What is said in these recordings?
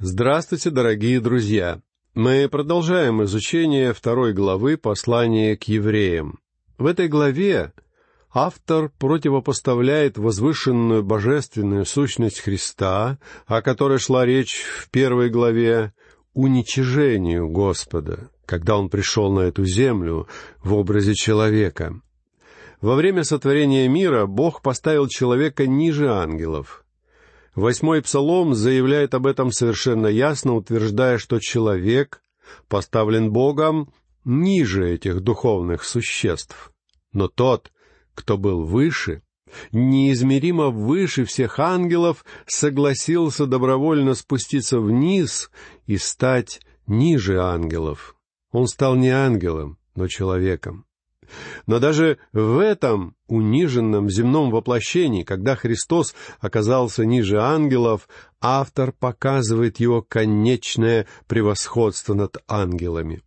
Здравствуйте, дорогие друзья! Мы продолжаем изучение второй главы послания к евреям. В этой главе автор противопоставляет возвышенную божественную сущность Христа, о которой шла речь в первой главе, уничижению Господа, когда Он пришел на эту землю в образе человека. Во время сотворения мира Бог поставил человека ниже ангелов — Восьмой псалом заявляет об этом совершенно ясно, утверждая, что человек поставлен Богом ниже этих духовных существ. Но тот, кто был выше, неизмеримо выше всех ангелов, согласился добровольно спуститься вниз и стать ниже ангелов. Он стал не ангелом, но человеком. Но даже в этом униженном земном воплощении, когда Христос оказался ниже ангелов, автор показывает его конечное превосходство над ангелами.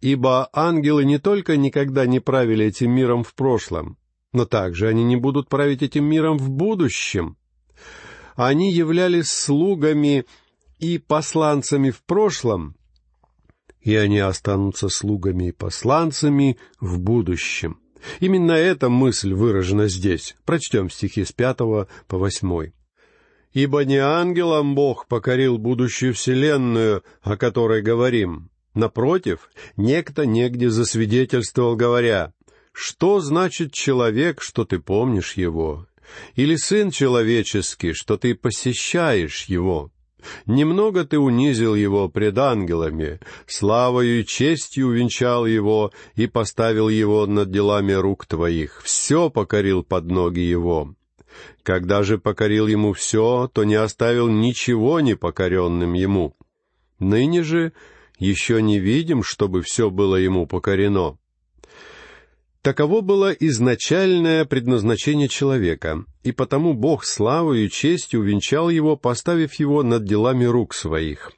Ибо ангелы не только никогда не правили этим миром в прошлом, но также они не будут править этим миром в будущем. Они являлись слугами и посланцами в прошлом, и они останутся слугами и посланцами в будущем. Именно эта мысль выражена здесь. Прочтем стихи с пятого по восьмой. «Ибо не ангелам Бог покорил будущую вселенную, о которой говорим. Напротив, некто негде засвидетельствовал, говоря, «Что значит человек, что ты помнишь его? Или сын человеческий, что ты посещаешь его?» Немного ты унизил его пред ангелами, славою и честью увенчал его и поставил его над делами рук твоих, все покорил под ноги его. Когда же покорил ему все, то не оставил ничего непокоренным ему. Ныне же еще не видим, чтобы все было ему покорено. Таково было изначальное предназначение человека, и потому Бог славою и честью увенчал его, поставив его над делами рук своих.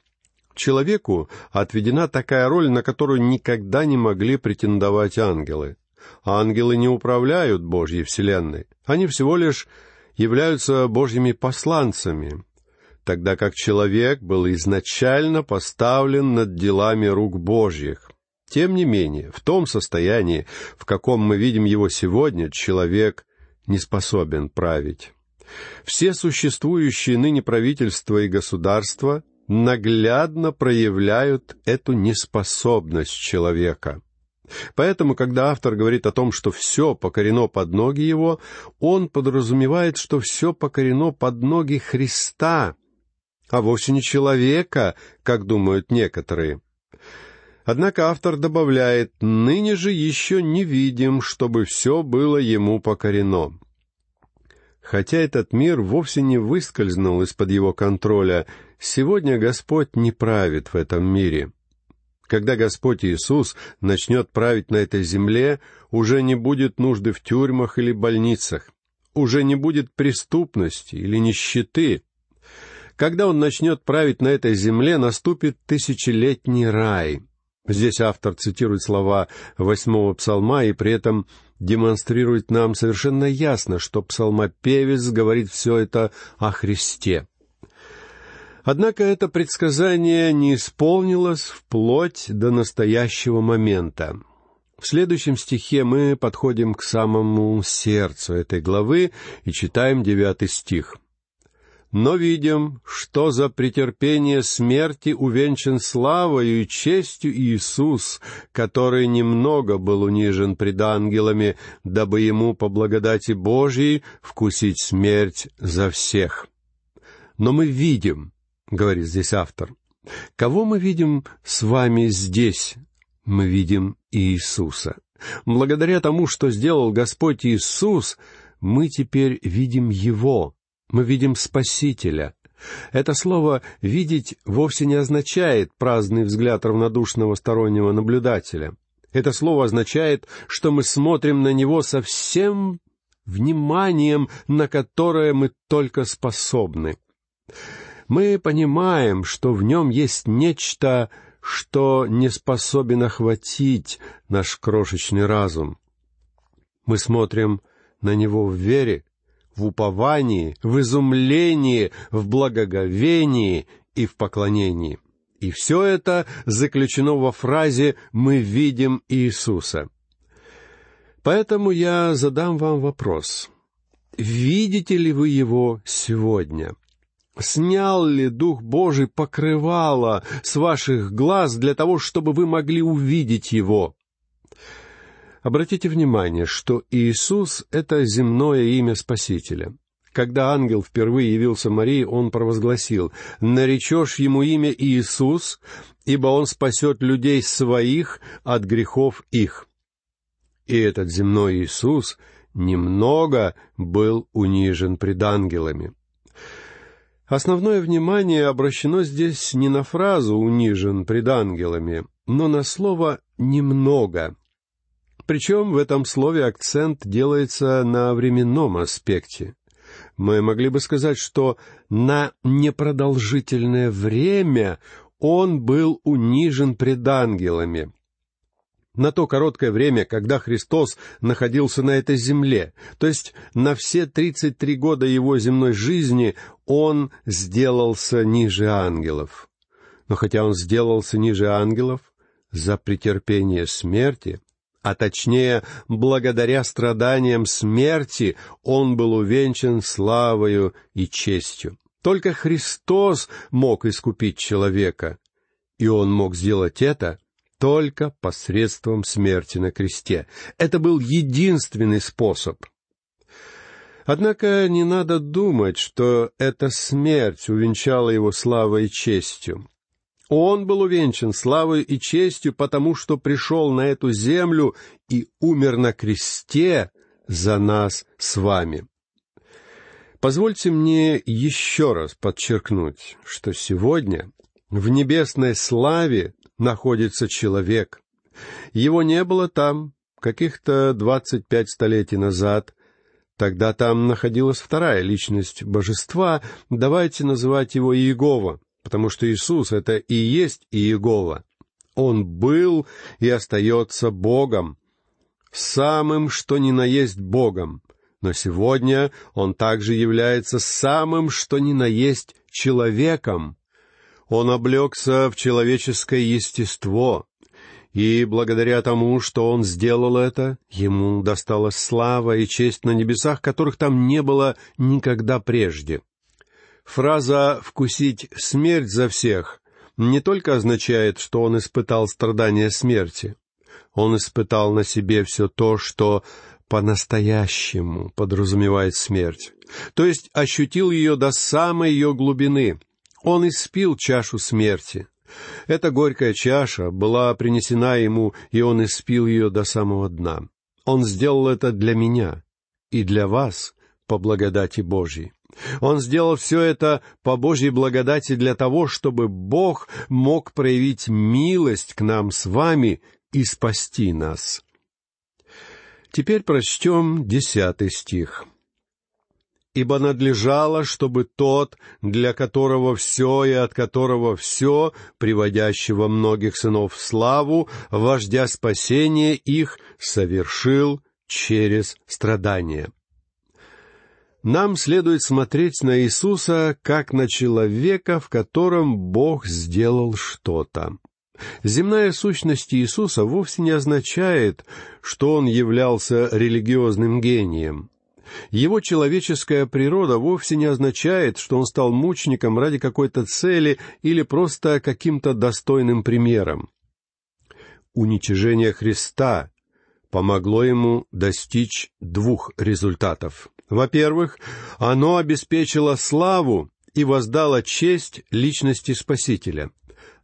Человеку отведена такая роль, на которую никогда не могли претендовать ангелы. Ангелы не управляют Божьей Вселенной, они всего лишь являются Божьими посланцами, тогда как человек был изначально поставлен над делами рук Божьих. Тем не менее, в том состоянии, в каком мы видим его сегодня, человек не способен править. Все существующие ныне правительства и государства наглядно проявляют эту неспособность человека. Поэтому, когда автор говорит о том, что все покорено под ноги его, он подразумевает, что все покорено под ноги Христа, а вовсе не человека, как думают некоторые. Однако автор добавляет, «Ныне же еще не видим, чтобы все было ему покорено». Хотя этот мир вовсе не выскользнул из-под его контроля, сегодня Господь не правит в этом мире. Когда Господь Иисус начнет править на этой земле, уже не будет нужды в тюрьмах или больницах, уже не будет преступности или нищеты. Когда Он начнет править на этой земле, наступит тысячелетний рай — Здесь автор цитирует слова восьмого псалма и при этом демонстрирует нам совершенно ясно, что псалмопевец говорит все это о Христе. Однако это предсказание не исполнилось вплоть до настоящего момента. В следующем стихе мы подходим к самому сердцу этой главы и читаем девятый стих но видим, что за претерпение смерти увенчан славою и честью Иисус, который немного был унижен пред ангелами, дабы ему по благодати Божией вкусить смерть за всех. Но мы видим, говорит здесь автор, кого мы видим с вами здесь? Мы видим Иисуса. Благодаря тому, что сделал Господь Иисус, мы теперь видим Его, мы видим Спасителя. Это слово «видеть» вовсе не означает праздный взгляд равнодушного стороннего наблюдателя. Это слово означает, что мы смотрим на него со всем вниманием, на которое мы только способны. Мы понимаем, что в нем есть нечто, что не способен охватить наш крошечный разум. Мы смотрим на него в вере, в уповании, в изумлении, в благоговении и в поклонении. И все это заключено во фразе «Мы видим Иисуса». Поэтому я задам вам вопрос. Видите ли вы Его сегодня? Снял ли Дух Божий покрывало с ваших глаз для того, чтобы вы могли увидеть Его? Обратите внимание, что Иисус — это земное имя Спасителя. Когда ангел впервые явился Марии, он провозгласил, «Наречешь ему имя Иисус, ибо он спасет людей своих от грехов их». И этот земной Иисус немного был унижен пред ангелами. Основное внимание обращено здесь не на фразу «унижен пред ангелами», но на слово «немного». Причем в этом слове акцент делается на временном аспекте. Мы могли бы сказать, что на непродолжительное время он был унижен пред ангелами, на то короткое время, когда Христос находился на этой земле, то есть на все тридцать три года его земной жизни, он сделался ниже ангелов. Но хотя он сделался ниже ангелов, за претерпение смерти, а точнее, благодаря страданиям смерти, он был увенчан славою и честью. Только Христос мог искупить человека, и он мог сделать это только посредством смерти на кресте. Это был единственный способ. Однако не надо думать, что эта смерть увенчала его славой и честью. Он был увенчан славой и честью, потому что пришел на эту землю и умер на кресте за нас с вами. Позвольте мне еще раз подчеркнуть, что сегодня в небесной славе находится человек. Его не было там каких-то двадцать пять столетий назад. Тогда там находилась вторая личность божества, давайте называть его Иегова, потому что Иисус — это и есть Иегова. Он был и остается Богом, самым, что ни на есть Богом, но сегодня Он также является самым, что ни на есть человеком. Он облегся в человеческое естество, и благодаря тому, что он сделал это, ему досталась слава и честь на небесах, которых там не было никогда прежде. Фраза «вкусить смерть за всех» не только означает, что он испытал страдания смерти. Он испытал на себе все то, что по-настоящему подразумевает смерть. То есть ощутил ее до самой ее глубины — он испил чашу смерти. Эта горькая чаша была принесена ему, и он испил ее до самого дна. Он сделал это для меня и для вас по благодати Божьей. Он сделал все это по Божьей благодати для того, чтобы Бог мог проявить милость к нам с вами и спасти нас. Теперь прочтем десятый стих ибо надлежало, чтобы тот, для которого все и от которого все, приводящего многих сынов в славу, вождя спасения их, совершил через страдания. Нам следует смотреть на Иисуса как на человека, в котором Бог сделал что-то. Земная сущность Иисуса вовсе не означает, что Он являлся религиозным гением. Его человеческая природа вовсе не означает, что он стал мучеником ради какой-то цели или просто каким-то достойным примером. Уничижение Христа помогло ему достичь двух результатов. Во-первых, оно обеспечило славу и воздало честь личности Спасителя.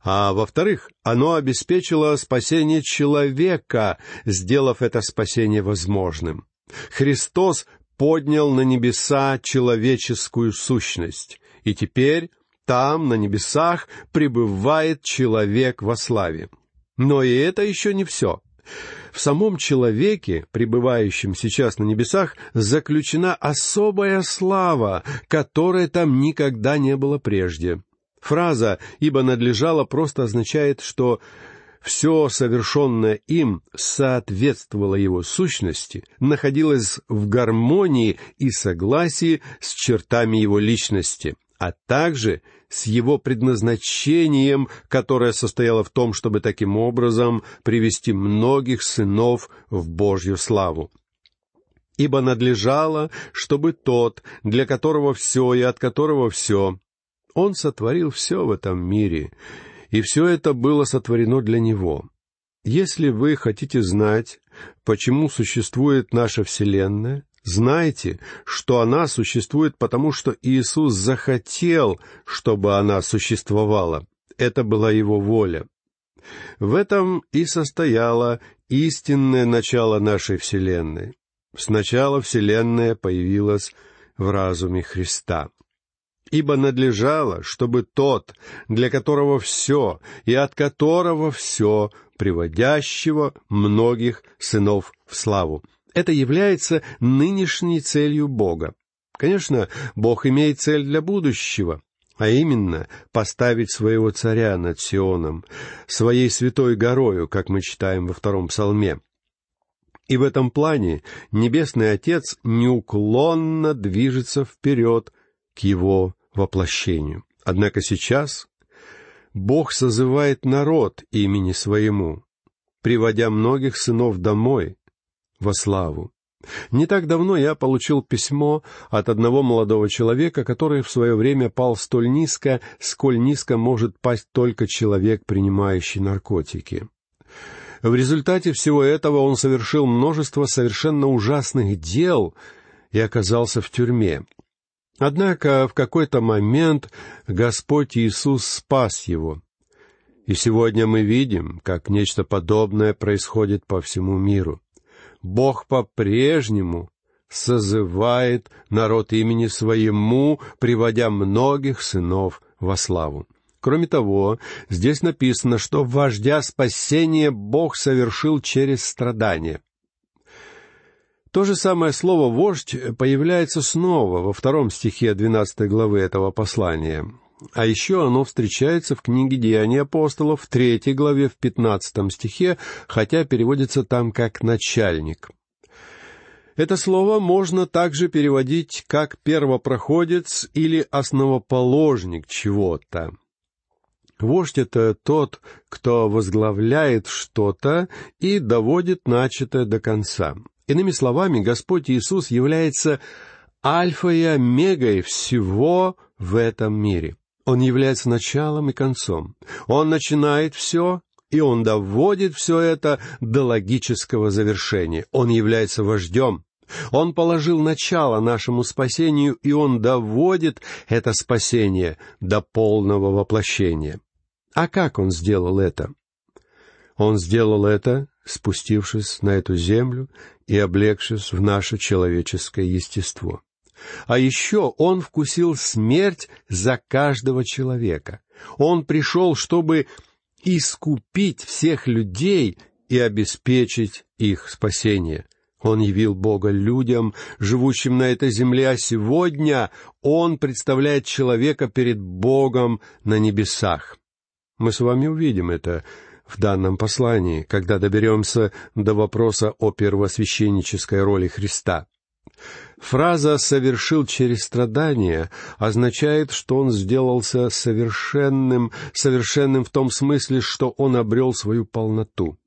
А во-вторых, оно обеспечило спасение человека, сделав это спасение возможным. Христос поднял на небеса человеческую сущность, и теперь там, на небесах, пребывает человек во славе. Но и это еще не все. В самом человеке, пребывающем сейчас на небесах, заключена особая слава, которой там никогда не было прежде. Фраза «ибо надлежало» просто означает, что все совершенное им соответствовало его сущности, находилось в гармонии и согласии с чертами его личности, а также с его предназначением, которое состояло в том, чтобы таким образом привести многих сынов в Божью славу. Ибо надлежало, чтобы тот, для которого все и от которого все, он сотворил все в этом мире, и все это было сотворено для него. Если вы хотите знать, почему существует наша Вселенная, Знайте, что она существует потому, что Иисус захотел, чтобы она существовала. Это была Его воля. В этом и состояло истинное начало нашей Вселенной. Сначала Вселенная появилась в разуме Христа. Ибо надлежало, чтобы тот, для которого все и от которого все, приводящего многих сынов в славу, это является нынешней целью Бога. Конечно, Бог имеет цель для будущего, а именно поставить своего царя над Сионом, своей святой горою, как мы читаем во втором псалме. И в этом плане Небесный Отец неуклонно движется вперед к его воплощению. Однако сейчас Бог созывает народ имени своему, приводя многих сынов домой, во славу. Не так давно я получил письмо от одного молодого человека, который в свое время пал столь низко, сколь низко может пасть только человек, принимающий наркотики. В результате всего этого он совершил множество совершенно ужасных дел и оказался в тюрьме. Однако в какой-то момент Господь Иисус спас его. И сегодня мы видим, как нечто подобное происходит по всему миру. Бог по-прежнему созывает народ имени своему, приводя многих сынов во славу. Кроме того, здесь написано, что вождя спасения Бог совершил через страдания. То же самое слово «вождь» появляется снова во втором стихе двенадцатой главы этого послания. А еще оно встречается в книге «Деяния апостолов» в третьей главе, в пятнадцатом стихе, хотя переводится там как «начальник». Это слово можно также переводить как «первопроходец» или «основоположник чего-то». Вождь — это тот, кто возглавляет что-то и доводит начатое до конца. Иными словами, Господь Иисус является альфой и омегой всего в этом мире. Он является началом и концом. Он начинает все, и он доводит все это до логического завершения. Он является вождем. Он положил начало нашему спасению, и Он доводит это спасение до полного воплощения. А как Он сделал это? Он сделал это, спустившись на эту землю и облегшись в наше человеческое естество. А еще он вкусил смерть за каждого человека. Он пришел, чтобы искупить всех людей и обеспечить их спасение. Он явил Бога людям, живущим на этой земле, а сегодня Он представляет человека перед Богом на небесах. Мы с вами увидим это в данном послании, когда доберемся до вопроса о первосвященнической роли Христа. Фраза «совершил через страдания» означает, что он сделался совершенным, совершенным в том смысле, что он обрел свою полноту.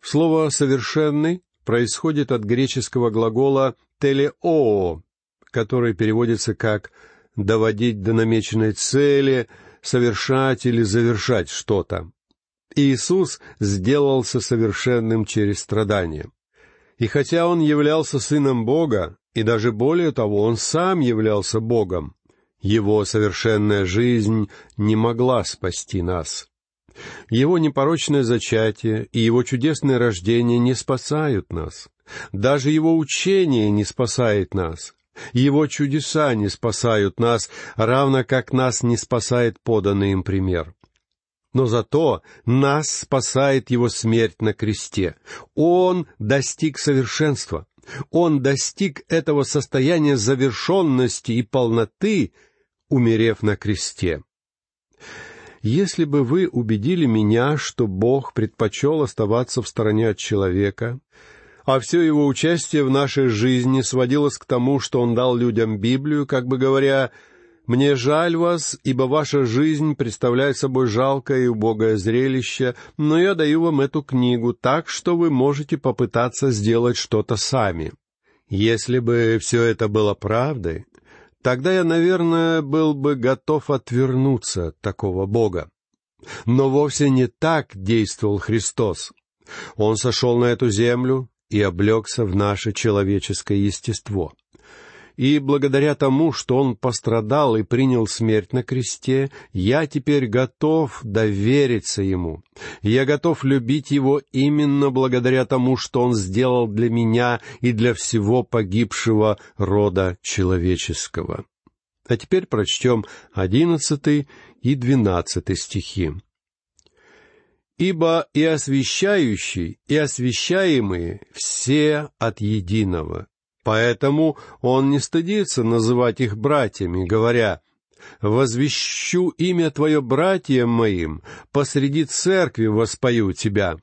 Слово «совершенный» происходит от греческого глагола «телеоо», который переводится как «доводить до намеченной цели», «совершать» или «завершать что-то». Иисус сделался совершенным через страдания. И хотя Он являлся Сыном Бога, и даже более того, он сам являлся Богом. Его совершенная жизнь не могла спасти нас. Его непорочное зачатие и его чудесное рождение не спасают нас. Даже его учение не спасает нас. Его чудеса не спасают нас, равно как нас не спасает поданный им пример. Но зато нас спасает его смерть на кресте. Он достиг совершенства. Он достиг этого состояния завершенности и полноты, умерев на кресте. Если бы вы убедили меня, что Бог предпочел оставаться в стороне от человека, а все его участие в нашей жизни сводилось к тому, что он дал людям Библию, как бы говоря, Мне жаль вас, ибо ваша жизнь представляет собой жалкое и убогое зрелище, но я даю вам эту книгу так, что вы можете попытаться сделать что-то сами. Если бы все это было правдой, тогда я, наверное, был бы готов отвернуться от такого Бога. Но вовсе не так действовал Христос. Он сошел на эту землю и облегся в наше человеческое естество и благодаря тому, что Он пострадал и принял смерть на кресте, я теперь готов довериться Ему. Я готов любить Его именно благодаря тому, что Он сделал для меня и для всего погибшего рода человеческого. А теперь прочтем одиннадцатый и двенадцатый стихи. «Ибо и освящающий, и освящаемые все от единого, Поэтому он не стыдится называть их братьями, говоря, «Возвещу имя Твое братьям моим, посреди церкви воспою Тебя».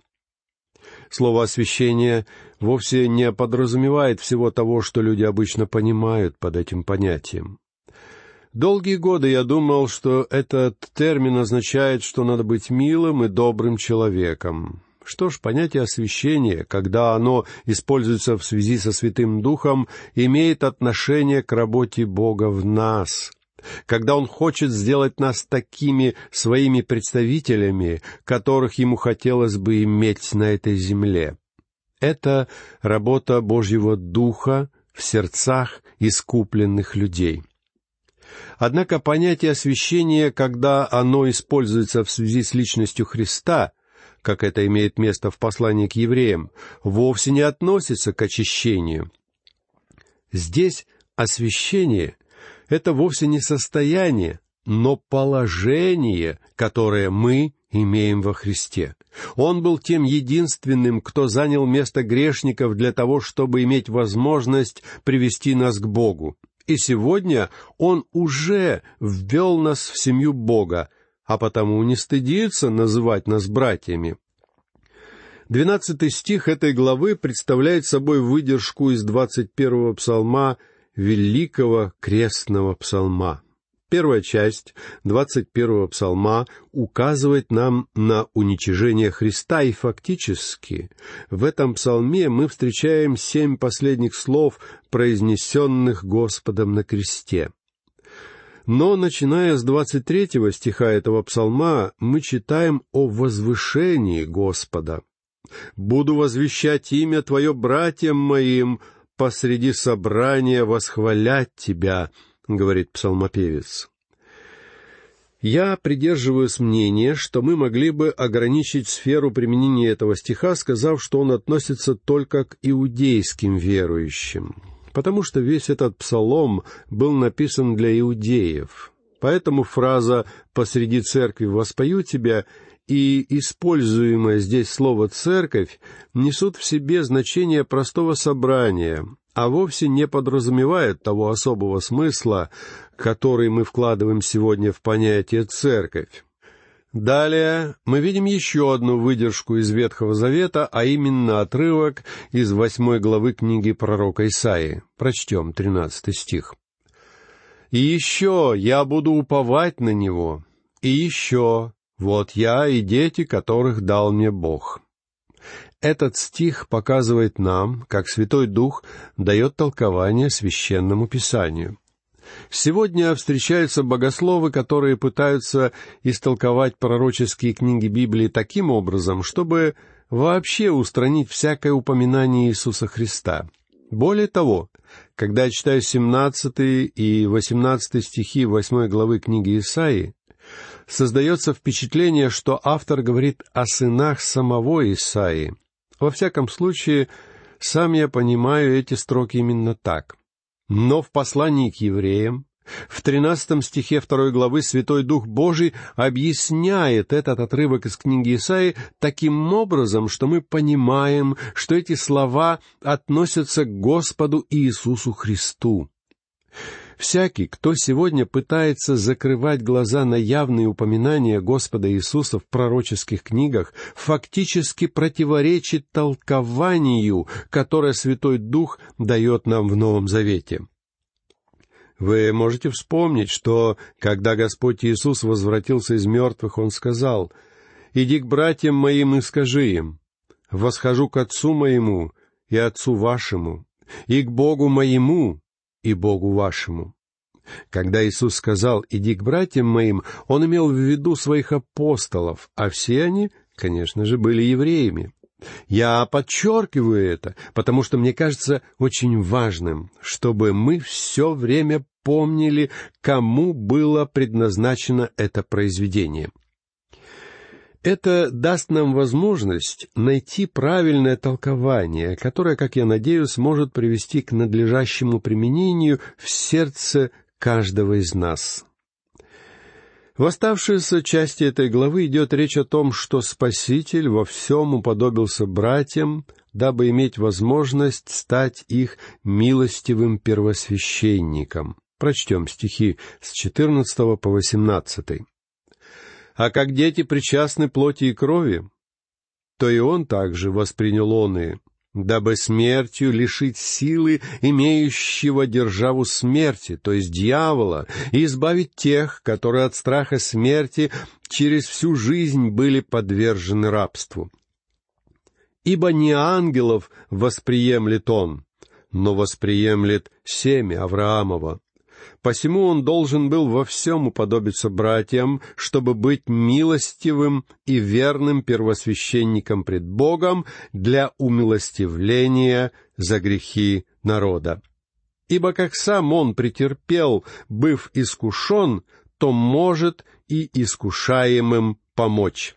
Слово «освящение» вовсе не подразумевает всего того, что люди обычно понимают под этим понятием. Долгие годы я думал, что этот термин означает, что надо быть милым и добрым человеком. Что ж, понятие освящения, когда оно используется в связи со Святым Духом, имеет отношение к работе Бога в нас, когда Он хочет сделать нас такими своими представителями, которых Ему хотелось бы иметь на этой земле. Это работа Божьего Духа в сердцах искупленных людей. Однако понятие освящения, когда оно используется в связи с личностью Христа, как это имеет место в послании к евреям, вовсе не относится к очищению. Здесь освящение — это вовсе не состояние, но положение, которое мы имеем во Христе. Он был тем единственным, кто занял место грешников для того, чтобы иметь возможность привести нас к Богу. И сегодня Он уже ввел нас в семью Бога, а потому не стыдится называть нас братьями. Двенадцатый стих этой главы представляет собой выдержку из двадцать первого псалма Великого Крестного псалма. Первая часть двадцать первого псалма указывает нам на уничижение Христа, и фактически в этом псалме мы встречаем семь последних слов, произнесенных Господом на кресте. Но, начиная с двадцать третьего стиха этого псалма, мы читаем о возвышении Господа. «Буду возвещать имя Твое братьям моим, посреди собрания восхвалять Тебя», — говорит псалмопевец. Я придерживаюсь мнения, что мы могли бы ограничить сферу применения этого стиха, сказав, что он относится только к иудейским верующим потому что весь этот псалом был написан для иудеев. Поэтому фраза «посреди церкви воспою тебя» и используемое здесь слово «церковь» несут в себе значение простого собрания, а вовсе не подразумевают того особого смысла, который мы вкладываем сегодня в понятие «церковь». Далее мы видим еще одну выдержку из Ветхого Завета, а именно отрывок из восьмой главы книги пророка Исаии. Прочтем тринадцатый стих. «И еще я буду уповать на Него, и еще вот я и дети, которых дал мне Бог». Этот стих показывает нам, как Святой Дух дает толкование священному Писанию. Сегодня встречаются богословы, которые пытаются истолковать пророческие книги Библии таким образом, чтобы вообще устранить всякое упоминание Иисуса Христа. Более того, когда я читаю 17 и 18 стихи 8 главы книги Исаии, создается впечатление, что автор говорит о сынах самого Исаии. Во всяком случае, сам я понимаю эти строки именно так. Но в послании к евреям, в тринадцатом стихе второй главы Святой Дух Божий объясняет этот отрывок из книги Исаи таким образом, что мы понимаем, что эти слова относятся к Господу Иисусу Христу. Всякий, кто сегодня пытается закрывать глаза на явные упоминания Господа Иисуса в пророческих книгах, фактически противоречит толкованию, которое Святой Дух дает нам в Новом Завете. Вы можете вспомнить, что, когда Господь Иисус возвратился из мертвых, Он сказал, «Иди к братьям моим и скажи им, восхожу к Отцу моему и Отцу вашему, и к Богу моему и Богу вашему». Когда Иисус сказал «иди к братьям моим», Он имел в виду своих апостолов, а все они, конечно же, были евреями. Я подчеркиваю это, потому что мне кажется очень важным, чтобы мы все время помнили, кому было предназначено это произведение. Это даст нам возможность найти правильное толкование, которое, как я надеюсь, может привести к надлежащему применению в сердце каждого из нас. В оставшейся части этой главы идет речь о том, что Спаситель во всем уподобился братьям, дабы иметь возможность стать их милостивым первосвященником. Прочтем стихи с 14 по 18. «А как дети причастны плоти и крови, то и он также воспринял он и, дабы смертью лишить силы имеющего державу смерти, то есть дьявола, и избавить тех, которые от страха смерти через всю жизнь были подвержены рабству. Ибо не ангелов восприемлет он, но восприемлет семя Авраамова. Посему он должен был во всем уподобиться братьям, чтобы быть милостивым и верным первосвященником пред Богом для умилостивления за грехи народа. Ибо как сам он претерпел, быв искушен, то может и искушаемым помочь.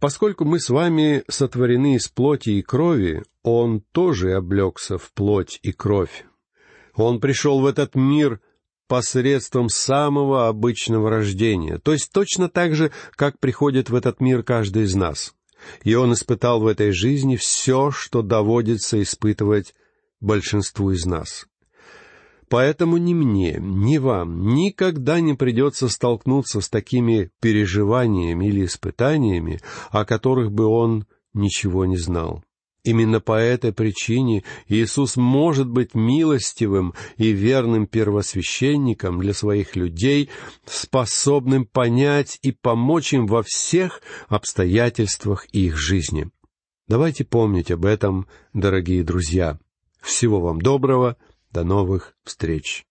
Поскольку мы с вами сотворены из плоти и крови, он тоже облегся в плоть и кровь. Он пришел в этот мир посредством самого обычного рождения, то есть точно так же, как приходит в этот мир каждый из нас. И он испытал в этой жизни все, что доводится испытывать большинству из нас. Поэтому ни мне, ни вам никогда не придется столкнуться с такими переживаниями или испытаниями, о которых бы он ничего не знал. Именно по этой причине Иисус может быть милостивым и верным первосвященником для своих людей, способным понять и помочь им во всех обстоятельствах их жизни. Давайте помнить об этом, дорогие друзья. Всего вам доброго, до новых встреч.